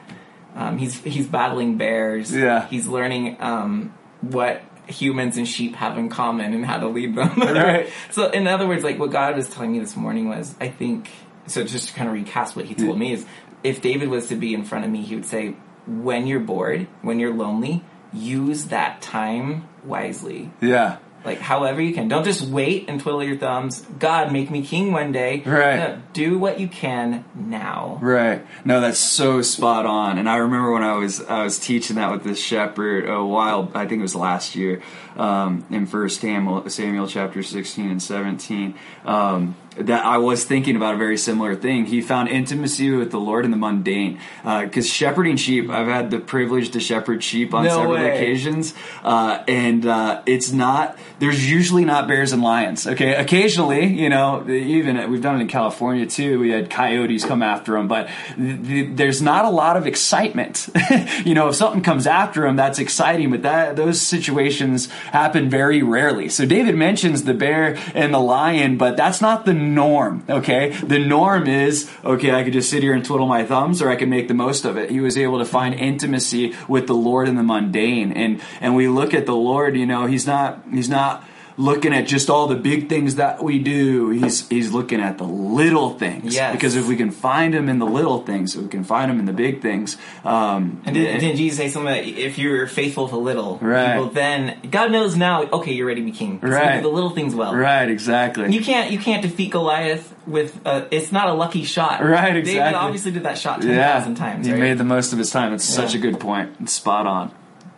Um, he's he's battling bears. Yeah. He's learning um, what humans and sheep have in common and how to lead them. right. So, in other words, like what God was telling me this morning was, I think, so just to kind of recast what he told me is, if David was to be in front of me, he would say, when you're bored, when you're lonely, use that time wisely. Yeah. Like, however you can. Don't just wait and twiddle your thumbs. God, make me king one day. Right. No, do what you can now. Right. No, that's so spot on. And I remember when I was I was teaching that with this shepherd a while. I think it was last year um, in First Samuel, Samuel chapter sixteen and seventeen. Um, that I was thinking about a very similar thing. He found intimacy with the Lord in the mundane. Because uh, shepherding sheep, I've had the privilege to shepherd sheep on no several way. occasions, uh, and uh, it's not. There's usually not bears and lions. Okay, occasionally, you know, even we've done it in California too. We had coyotes come after them, but th- th- there's not a lot of excitement. you know, if something comes after them, that's exciting, but that those situations happen very rarely. So David mentions the bear and the lion, but that's not the norm, okay? The norm is, okay, I could just sit here and twiddle my thumbs or I can make the most of it. He was able to find intimacy with the Lord in the mundane. And, and we look at the Lord, you know, he's not, he's not, looking at just all the big things that we do. He's he's looking at the little things. Yes. Because if we can find him in the little things, we can find him in the big things. Um, and did, did Jesus say something that if you're faithful to little, right. people, then God knows now. Okay, you're ready to be king. Right. the little things well. Right. Exactly. You can't you can't defeat Goliath with a, it's not a lucky shot. Right. Exactly. David obviously did that shot ten thousand yeah. times. He made the most of his time. It's Yeah. such a good point. It's spot on.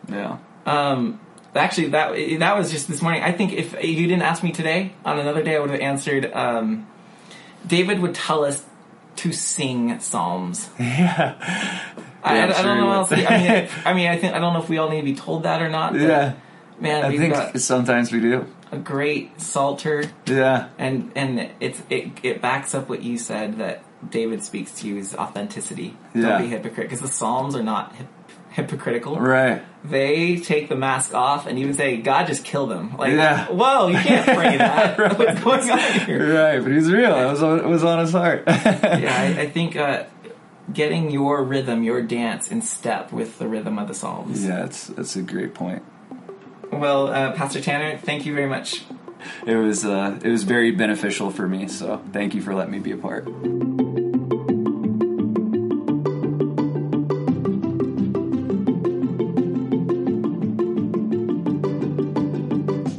Yeah. Um, actually, that that was just this morning. I think if you didn't ask me today, on another day, I would have answered. Um, David would tell us to sing psalms. Yeah. I, Yeah, I, I sure don't know else. I mean, I, I mean, I think I don't know if we all need to be told that or not. Yeah. man, I think sometimes we do. a great psalter, Yeah. and and it's it it backs up what you said that David speaks to you is authenticity. Yeah. Don't be hypocrite because the psalms are not hypocritical. Right. they take the mask off and even say, God just killed them. Like, Yeah. whoa, you can't pray that. Right. What's going on here? Right. But he's real. It was on, it was on his heart. Yeah, I, I think uh, getting your rhythm, your dance in step with the rhythm of the Psalms. Yeah, it's that's a great point. Well, uh, Pastor Tanner, thank you very much. It was uh, it was very beneficial for me. So thank you for letting me be a part.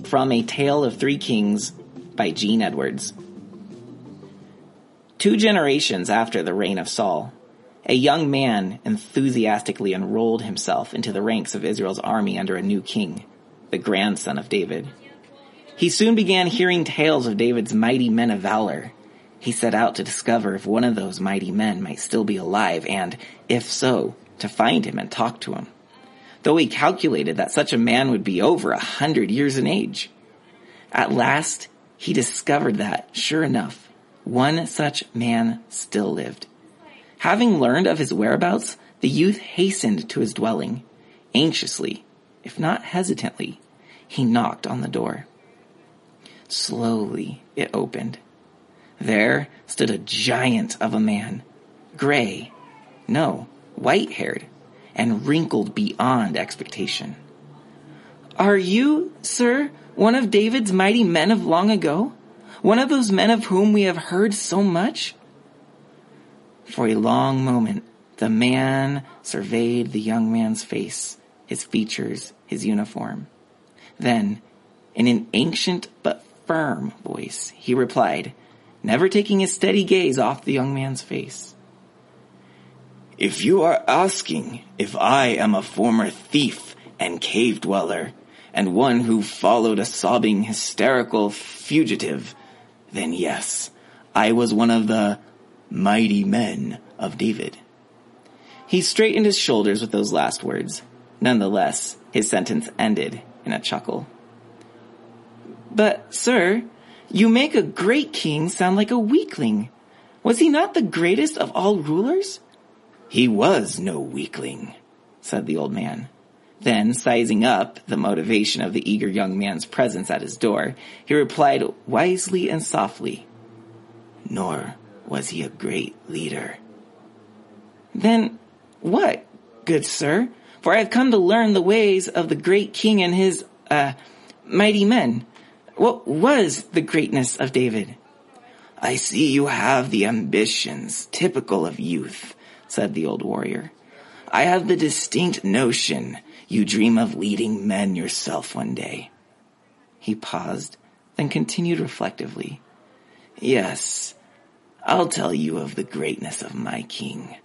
From A Tale of Three Kings by Gene Edwards. Two generations after the reign of Saul, a young man enthusiastically enrolled himself into the ranks of Israel's army under a new king, the grandson of David. He soon began hearing tales of David's mighty men of valor. He set out to discover if one of those mighty men might still be alive and, if so, to find him and talk to him. Though he calculated that such a man would be over a hundred years in age. At last, he discovered that, sure enough, one such man still lived. Having learned of his whereabouts, the youth hastened to his dwelling. Anxiously, if not hesitantly, he knocked on the door. Slowly, it opened. There stood a giant of a man, gray, no, white haired, and wrinkled beyond expectation. Are you, sir, one of David's mighty men of long ago? One of those men of whom we have heard so much? For a long moment, the man surveyed the young man's face, his features, his uniform. Then, in an ancient but firm voice, he replied, never taking his steady gaze off the young man's face. If you are asking if I am a former thief and cave dweller, and one who followed a sobbing, hysterical fugitive, then yes, I was one of the mighty men of David. He straightened his shoulders with those last words. Nonetheless, his sentence ended in a chuckle. But, sir, you make a great king sound like a weakling. Was he not the greatest of all rulers? He was no weakling, said the old man. Then, sizing up the motivation of the eager young man's presence at his door, he replied wisely and softly, Nor was he a great leader. Then what, good sir? For I have come to learn the ways of the great king and his, uh, mighty men. What was the greatness of David? I see you have the ambitions typical of youth, said the old warrior. I have the distinct notion you dream of leading men yourself one day. He paused, then continued reflectively. Yes, I'll tell you of the greatness of my king,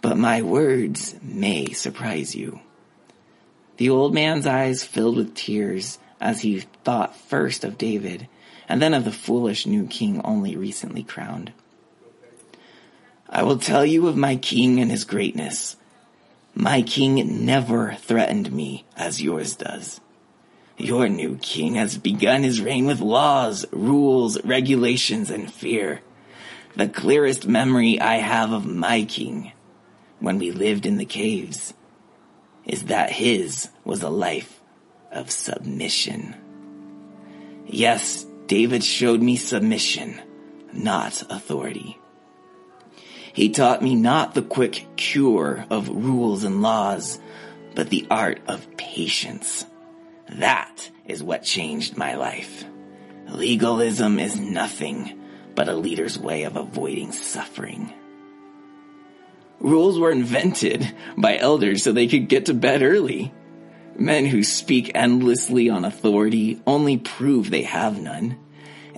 but my words may surprise you. The old man's eyes filled with tears as he thought first of David and then of the foolish new king only recently crowned. I will tell you of my king and his greatness. My king never threatened me as yours does. Your new king has begun his reign with laws, rules, regulations, and fear. The clearest memory I have of my king, when we lived in the caves, is that his was a life of submission. Yes, David showed me submission, not authority. He taught me not the quick cure of rules and laws, but the art of patience. That is what changed my life. Legalism is nothing but a leader's way of avoiding suffering. Rules were invented by elders so they could get to bed early. Men who speak endlessly on authority only prove they have none.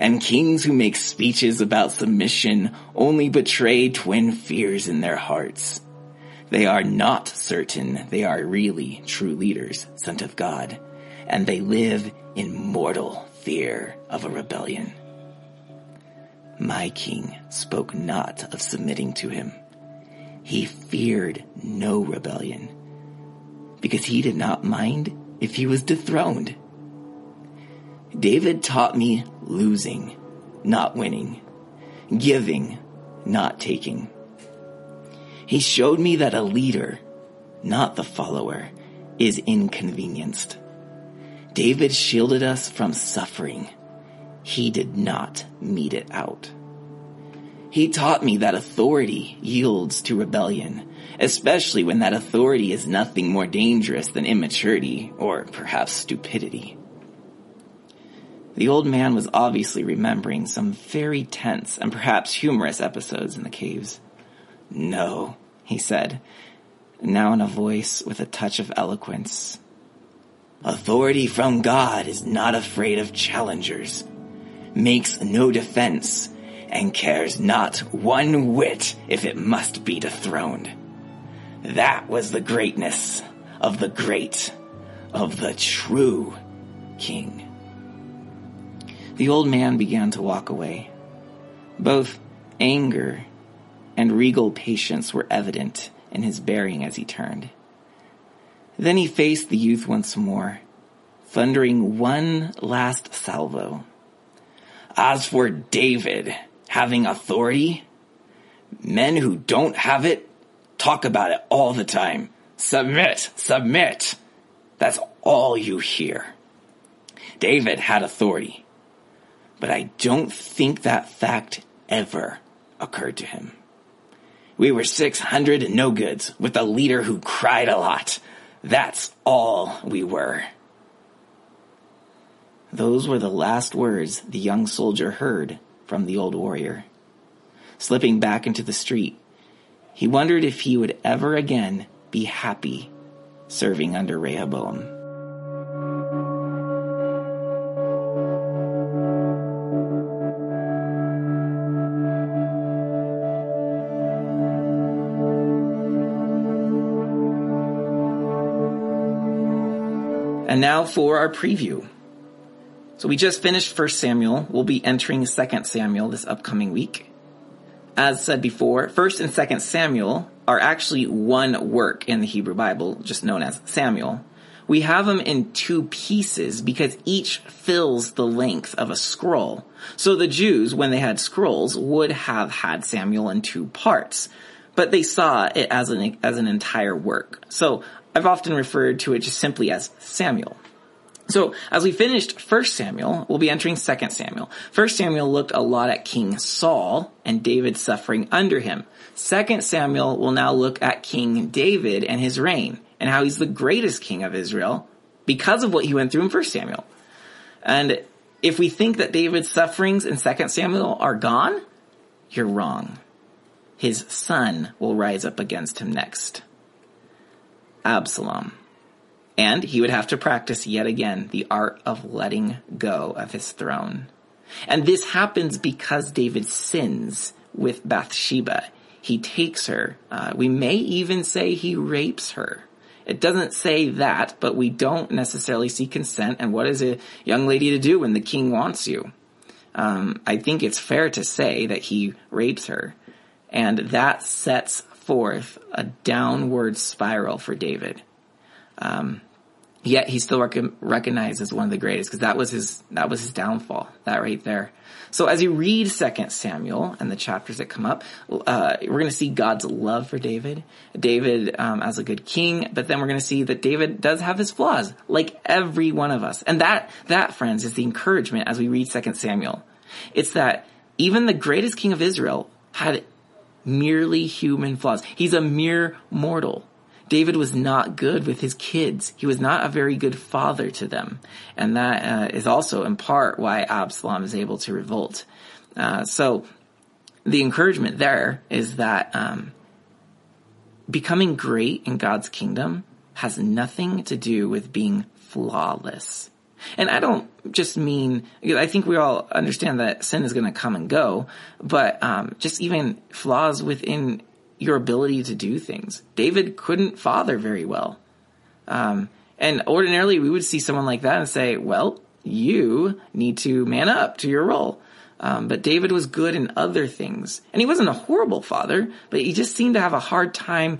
And kings who make speeches about submission only betray twin fears in their hearts. They are not certain they are really true leaders sent of God, and they live in mortal fear of a rebellion. My king spoke not of submitting to him. He feared no rebellion because he did not mind if he was dethroned. David taught me losing, not winning, giving, not taking. He showed me that a leader, not the follower, is inconvenienced. David shielded us from suffering he did not mete it out. He taught me that authority yields to rebellion, especially when that authority is nothing more dangerous than immaturity or perhaps stupidity. The old man was obviously remembering some very tense and perhaps humorous episodes in the caves. No, he said, now in a voice with a touch of eloquence. Authority from God is not afraid of challengers, makes no defense, and cares not one whit if it must be dethroned. That was the greatness of the great, of the true king. The old man began to walk away. Both anger and regal patience were evident in his bearing as he turned. Then he faced the youth once more, thundering one last salvo. As for David having authority, men who don't have it talk about it all the time. Submit, submit. That's all you hear. David had authority, but I don't think that fact ever occurred to him. We were 600 no goods with a leader who cried a lot. That's all we were. Those were the last words the young soldier heard from the old warrior. Slipping back into the street, he wondered if he would ever again be happy serving under Rehoboam. And now for our preview. So we just finished 1 Samuel. We'll be entering 2 Samuel this upcoming week. As said before, 1st and 2nd Samuel are actually one work in the Hebrew Bible, just known as Samuel. We have them in two pieces because each fills the length of a scroll. So the Jews, when they had scrolls, would have had Samuel in two parts, but they saw it as an, as an entire work. So I've often referred to it just simply as Samuel. So as we finished 1 Samuel, we'll be entering 2 Samuel. 1 Samuel looked a lot at King Saul and David's suffering under him. 2 Samuel will now look at King David and his reign and how he's the greatest king of Israel because of what he went through in 1 Samuel. And if we think that David's sufferings in 2 Samuel are gone, you're wrong. His son will rise up against him next. Absalom. And he would have to practice yet again the art of letting go of his throne. And this happens because David sins with Bathsheba. He takes her. Uh, we may even say he rapes her. It doesn't say that, but we don't necessarily see consent. And what is a young lady to do when the king wants you? Um, I think it's fair to say that he rapes her. And that sets forth a downward spiral for David. Um, yet he's still rec- recognized as one of the greatest because that was his that was his downfall. That right there. So as you read Second Samuel and the chapters that come up, uh, we're going to see God's love for David, David um, as a good king, but then we're going to see that David does have his flaws, like every one of us. And that that friends is the encouragement as we read Second Samuel. It's that even the greatest king of Israel had merely human flaws. He's a mere mortal. David was not good with his kids. He was not a very good father to them. And that uh, is also in part why Absalom is able to revolt. Uh, so the encouragement there is that um, becoming great in God's kingdom has nothing to do with being flawless. And I don't just mean, I think we all understand that sin is going to come and go, but um, just even flaws within your ability to do things. David couldn't father very well. Um, and ordinarily we would see someone like that and say, well, you need to man up to your role. Um, but David was good in other things. And he wasn't a horrible father, but he just seemed to have a hard time.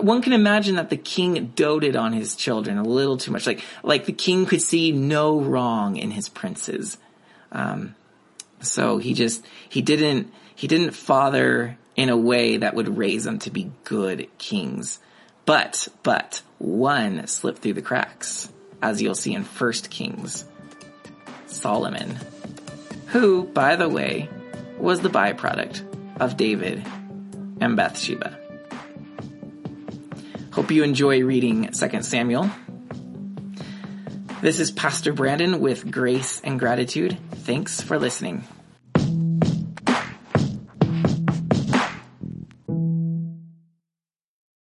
One can imagine that the king doted on his children a little too much. Like, like the king could see no wrong in his princes. Um, so he just, he didn't, he didn't father in a way that would raise them to be good kings. But, but, one slipped through the cracks, as you'll see in First Kings. Solomon, who, by the way, was the byproduct of David and Bathsheba. Hope you enjoy reading 2 Samuel. This is Pastor Brandon with Grace and Gratitude. Thanks for listening.